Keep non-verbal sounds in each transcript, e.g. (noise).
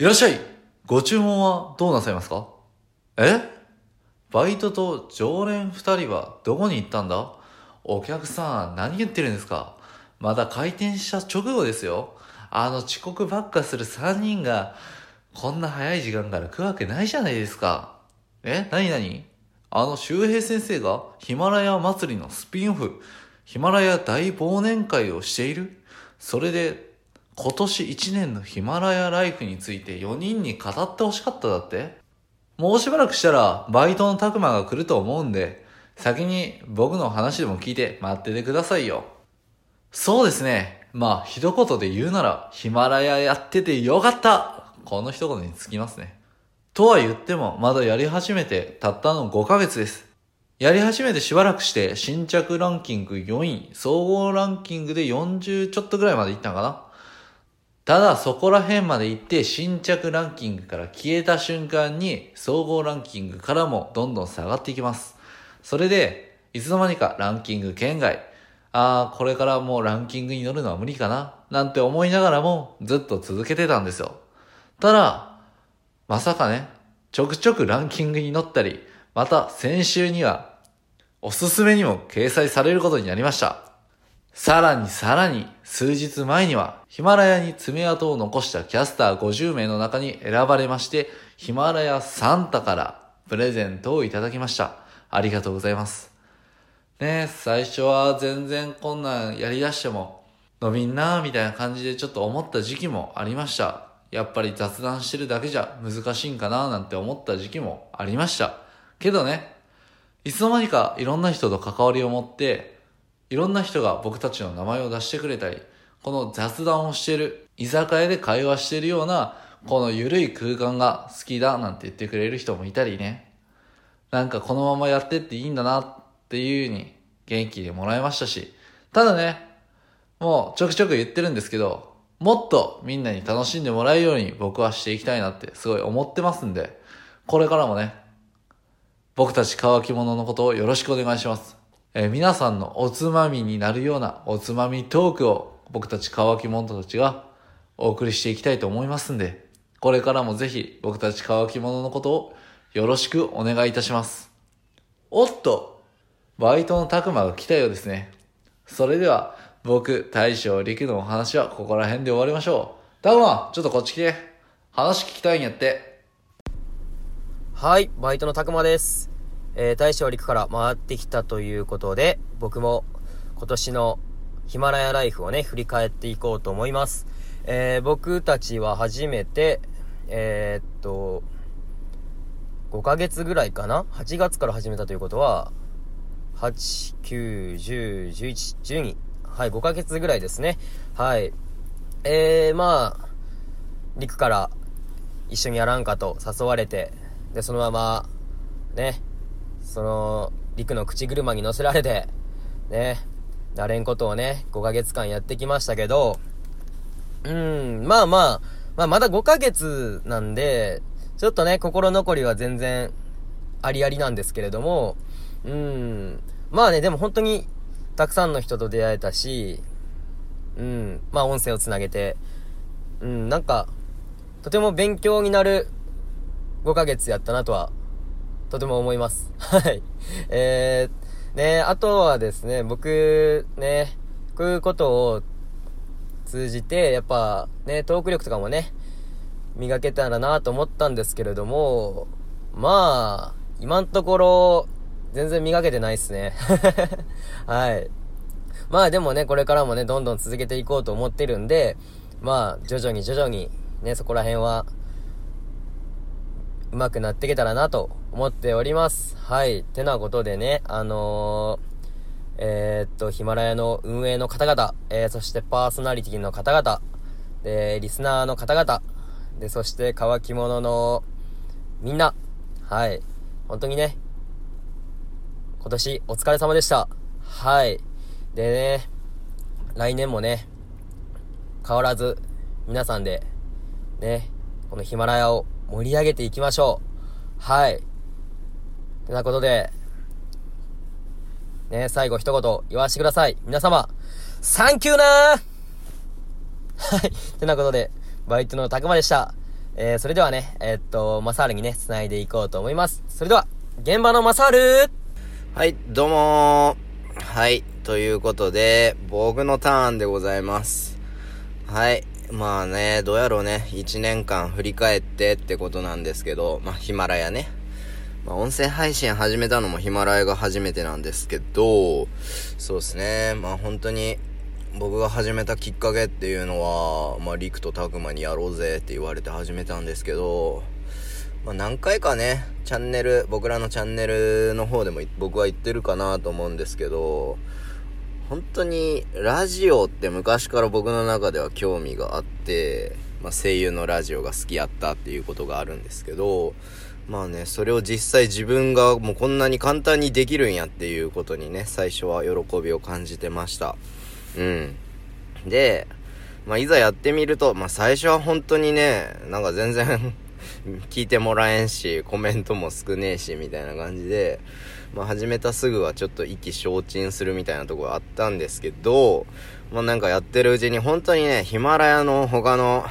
いらっしゃい。ご注文はどうなさいますか？え？バイトと常連二人はどこに行ったんだ？お客さん何言ってるんですか？まだ開店した直後ですよ。あの遅刻ばっかする三人がこんな早い時間から来るわけないじゃないですか。え？何何？あの周平先生がヒマラヤ祭りのスピンオフ、ヒマラヤ大忘年会をしている？それで今年1年のヒマラヤライフについて4人に語ってほしかっただってもうしばらくしたらバイトのタクマが来ると思うんで、先に僕の話でも聞いて待っててくださいよ。そうですね。まあ、一言で言うなら、ヒマラヤやっててよかったこの一言につきますね。とは言っても、まだやり始めてたったの5ヶ月です。やり始めてしばらくして新着ランキング4位、総合ランキングで40ちょっとぐらいまでいったのかなただそこら辺まで行って新着ランキングから消えた瞬間に総合ランキングからもどんどん下がっていきます。それで、いつの間にかランキング圏外。ああ、これからもうランキングに乗るのは無理かな？なんて思いながらもずっと続けてたんですよ。ただ、まさかね、ちょくちょくランキングに乗ったり、また先週にはおすすめにも掲載されることになりました。さらにさらに、数日前には、ヒマラヤに爪痕を残したキャスター50名の中に選ばれまして、ヒマラヤサンタからプレゼントをいただきました。ありがとうございます。ね最初は全然こんなんやり出しても、伸びんなーみたいな感じでちょっと思った時期もありました。やっぱり雑談してるだけじゃ難しいんかなーなんて思った時期もありました。けどね、いつの間にかいろんな人と関わりを持って、いろんな人が僕たちの名前を出してくれたり、この雑談をしてる、居酒屋で会話してるような、この緩い空間が好きだなんて言ってくれる人もいたりね。なんかこのままやってっていいんだなっていう風に元気でもらいましたし、ただね、もうちょくちょく言ってるんですけど、もっとみんなに楽しんでもらえるように僕はしていきたいなってすごい思ってますんで、これからもね、僕たち乾き物のことをよろしくお願いします。えー、皆さんのおつまみになるようなおつまみトークを僕たち乾き物たちがお送りしていきたいと思いますんで、これからもぜひ僕たち乾き物のことをよろしくお願いいたします。おっと、バイトのたくまが来たようですね。それでは、僕、大将陸のお話はここら辺で終わりましょう。たくま、ちょっとこっち来て。話聞きたいんやって。はい、バイトのたくまです。えー、大将陸から回ってきたということで、僕も今年のヒマラヤライフをね、振り返っていこうと思います。えー、僕たちは初めて、えー、っと、5ヶ月ぐらいかな ?8 月から始めたということは、8、9、10、11、12。はい、5ヶ月ぐらいですね。はい。えー、まあ、陸から一緒にやらんかと誘われて、で、そのまま、ね、その、陸の口車に乗せられて、ね、なれんことをね、5ヶ月間やってきましたけど、うん、まあまあ、まあまだ5ヶ月なんで、ちょっとね、心残りは全然ありありなんですけれども、うん。まあね、でも本当にたくさんの人と出会えたし、うん。まあ音声をつなげて、うん、なんか、とても勉強になる5ヶ月やったなとは、とても思います。(laughs) はい。えー、ね、あとはですね、僕、ね、こういうことを通じて、やっぱ、ね、トーク力とかもね、磨けたらなと思ったんですけれども、まあ、今のところ、全然磨けてないっすね。(laughs) はい。まあでもね、これからもね、どんどん続けていこうと思ってるんで、まあ、徐々に徐々に、ね、そこら辺は、上手くなっていけたらなと思っております。はい。てなことでね、あのー、えー、っと、ヒマラヤの運営の方々、えー、そしてパーソナリティの方々、で、リスナーの方々、で、そして乾き物のみんな、はい。本当にね、今年お疲れ様でした。はい。でね、来年もね、変わらず皆さんで、ね、このヒマラヤを盛り上げていきましょう。はい。てなことで、ね、最後一言言わせてください。皆様、サンキューなーはい。てなことで、バイトのたくまでした。えー、それではね、えー、っと、マサールにね、繋いでいこうと思います。それでは、現場のマサールはい、どうもーはい、ということで、僕のターンでございます。はい、まあね、どうやろうね、1年間振り返ってってことなんですけど、まあ、ヒマラヤね。まあ、音声配信始めたのもヒマラヤが初めてなんですけど、そうですね、まあ本当に、僕が始めたきっかけっていうのは、まあ、リクとタクマにやろうぜって言われて始めたんですけど、まあ、何回かね、チャンネル、僕らのチャンネルの方でも僕は言ってるかなと思うんですけど、本当にラジオって昔から僕の中では興味があって、まあ、声優のラジオが好きやったっていうことがあるんですけど、まあね、それを実際自分がもうこんなに簡単にできるんやっていうことにね、最初は喜びを感じてました。うん。で、まあ、いざやってみると、まあ、最初は本当にね、なんか全然 (laughs) 聞いてもらえんし、コメントも少ねえし、みたいな感じで、まあ、始めたすぐはちょっと意気消沈するみたいなところあったんですけど、まあ、なんかやってるうちに本当にね、ヒマラヤの他の、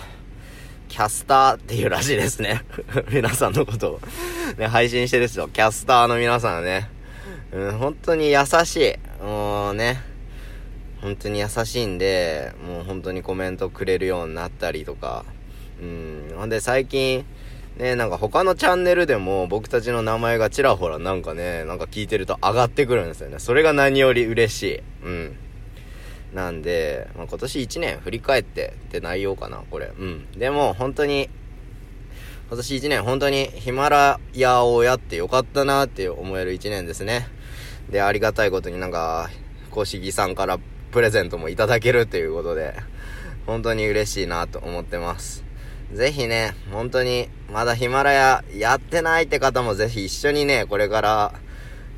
キャスターっていうらしいですね。(laughs) 皆さんのことをね、配信してる人、キャスターの皆さんはね、うん、本当に優しい。もうね、本当に優しいんで、もう本当にコメントくれるようになったりとか、うん、ほんで最近、ね、なんか他のチャンネルでも僕たちの名前がちらほらなんかね、なんか聞いてると上がってくるんですよね。それが何より嬉しい。うん。なんで、まあ、今年1年振り返ってって内容かな、これ。うん。でも、本当に、今年1年本当にヒマラヤをやってよかったなって思える1年ですね。で、ありがたいことになんか、公式さんからプレゼントもいただけるということで、本当に嬉しいなと思ってます。ぜひね、本当に、まだヒマラヤやってないって方もぜひ一緒にね、これから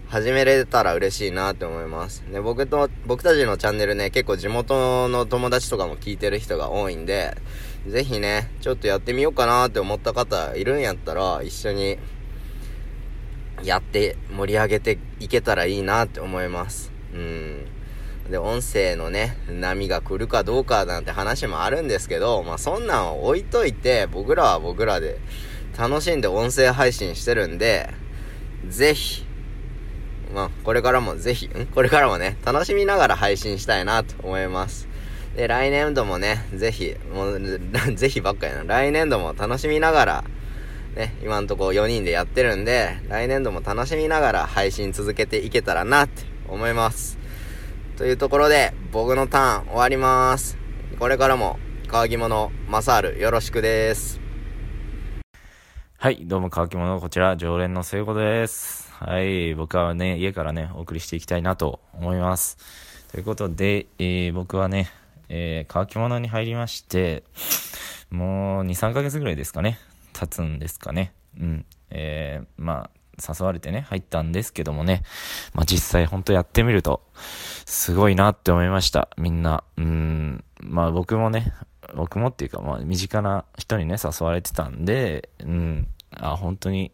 始めれたら嬉しいなって思います。で、僕と、僕たちのチャンネルね、結構地元の友達とかも聞いてる人が多いんで、ぜひね、ちょっとやってみようかなって思った方いるんやったら、一緒にやって盛り上げていけたらいいなって思います。うん。で、音声のね、波が来るかどうかなんて話もあるんですけど、まあそんなんを置いといて、僕らは僕らで楽しんで音声配信してるんで、ぜひ、まあ、これからもぜひ、ん？これからもね、楽しみながら配信したいなと思います。で、来年度もね、ぜひ、もう、(laughs) ぜひばっかりな。来年度も楽しみながら、ね、今んとこ4人でやってるんで、来年度も楽しみながら配信続けていけたらなって思います。というところで、僕のターン終わります。これからも、乾き物、マサール、よろしくです。はい、どうも乾き物、こちら、常連の聖子です。はい、僕はね、家からね、お送りしていきたいなと思います。ということで、えー、僕はね、えー、乾き物に入りまして、もう2、3ヶ月ぐらいですかね、経つんですかね。うん。えー、まあ、誘われてね、入ったんですけどもね、まあ実際ほんとやってみると、すごいなって思いました。みんな。うん、まあ僕もね、僕もっていうか、まあ身近な人にね、誘われてたんで、うん、あ、本当に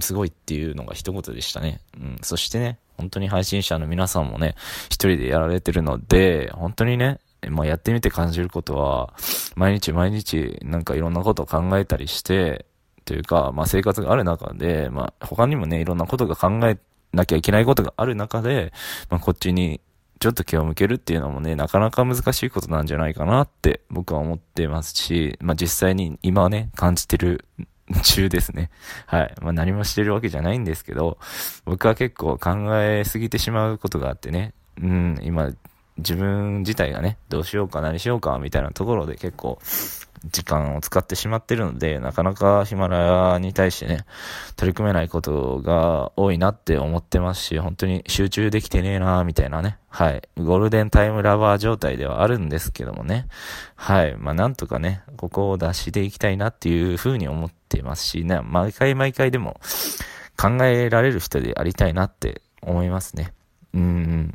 すごいっていうのが一言でしたね。うん、そしてね、本当に配信者の皆さんもね、一人でやられてるので、本当にね、まあ、やってみて感じることは、毎日毎日なんかいろんなことを考えたりして、というか、まあ、生活がある中で、まあ、他にもね、いろんなことが考えなきゃいけないことがある中で、まあ、こっちにちょっと気を向けるっていうのもね、なかなか難しいことなんじゃないかなって僕は思ってますし、まあ、実際に今はね、感じてる中ですね。(laughs) はい。まあ何もしてるわけじゃないんですけど、僕は結構考えすぎてしまうことがあってね、うん、今、自分自体がね、どうしようか何しようかみたいなところで結構時間を使ってしまってるので、なかなかヒマラヤに対してね、取り組めないことが多いなって思ってますし、本当に集中できてねえなみたいなね。はい。ゴールデンタイムラバー状態ではあるんですけどもね。はい。まあなんとかね、ここを出していきたいなっていうふうに思ってますしね、毎回毎回でも考えられる人でありたいなって思いますね。うん。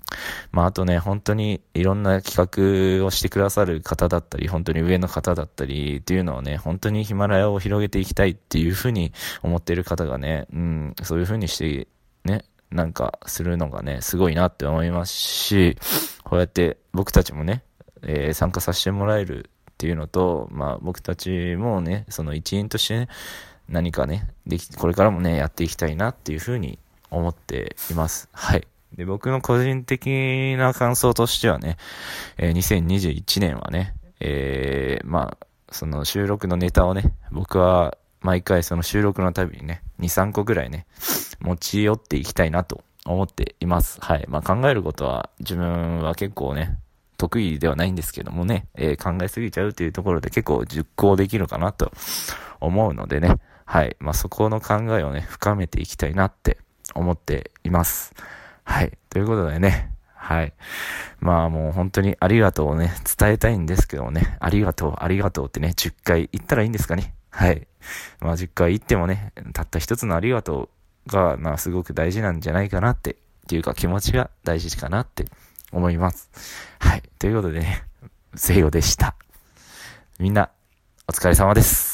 まあ、あとね、本当にいろんな企画をしてくださる方だったり、本当に上の方だったりっていうのをね、本当にヒマラヤを広げていきたいっていうふうに思ってる方がね、うん、そういうふうにして、ね、なんかするのがね、すごいなって思いますし、こうやって僕たちもね、えー、参加させてもらえるっていうのと、まあ僕たちもね、その一員としてね、何かね、でき、これからもね、やっていきたいなっていうふうに思っています。はい。で、僕の個人的な感想としてはね、えー、2021年はね、えー、まあ、その収録のネタをね、僕は毎回その収録のたびにね、2、3個ぐらいね、持ち寄っていきたいなと思っています。はい。まあ考えることは自分は結構ね、得意ではないんですけどもね、えー、考えすぎちゃうっていうところで結構熟考できるかなと思うのでね、はい。まあそこの考えをね、深めていきたいなって思っています。はい。ということでね、はい。まあもう本当にありがとうをね、伝えたいんですけどもね、ありがとう、ありがとうってね、10回言ったらいいんですかね。はい。まあ10回言ってもね、たった一つのありがとうが、まあすごく大事なんじゃないかなって、っていうか気持ちが大事かなって思います。はい。ということでね、せいよでした。みんな、お疲れ様です。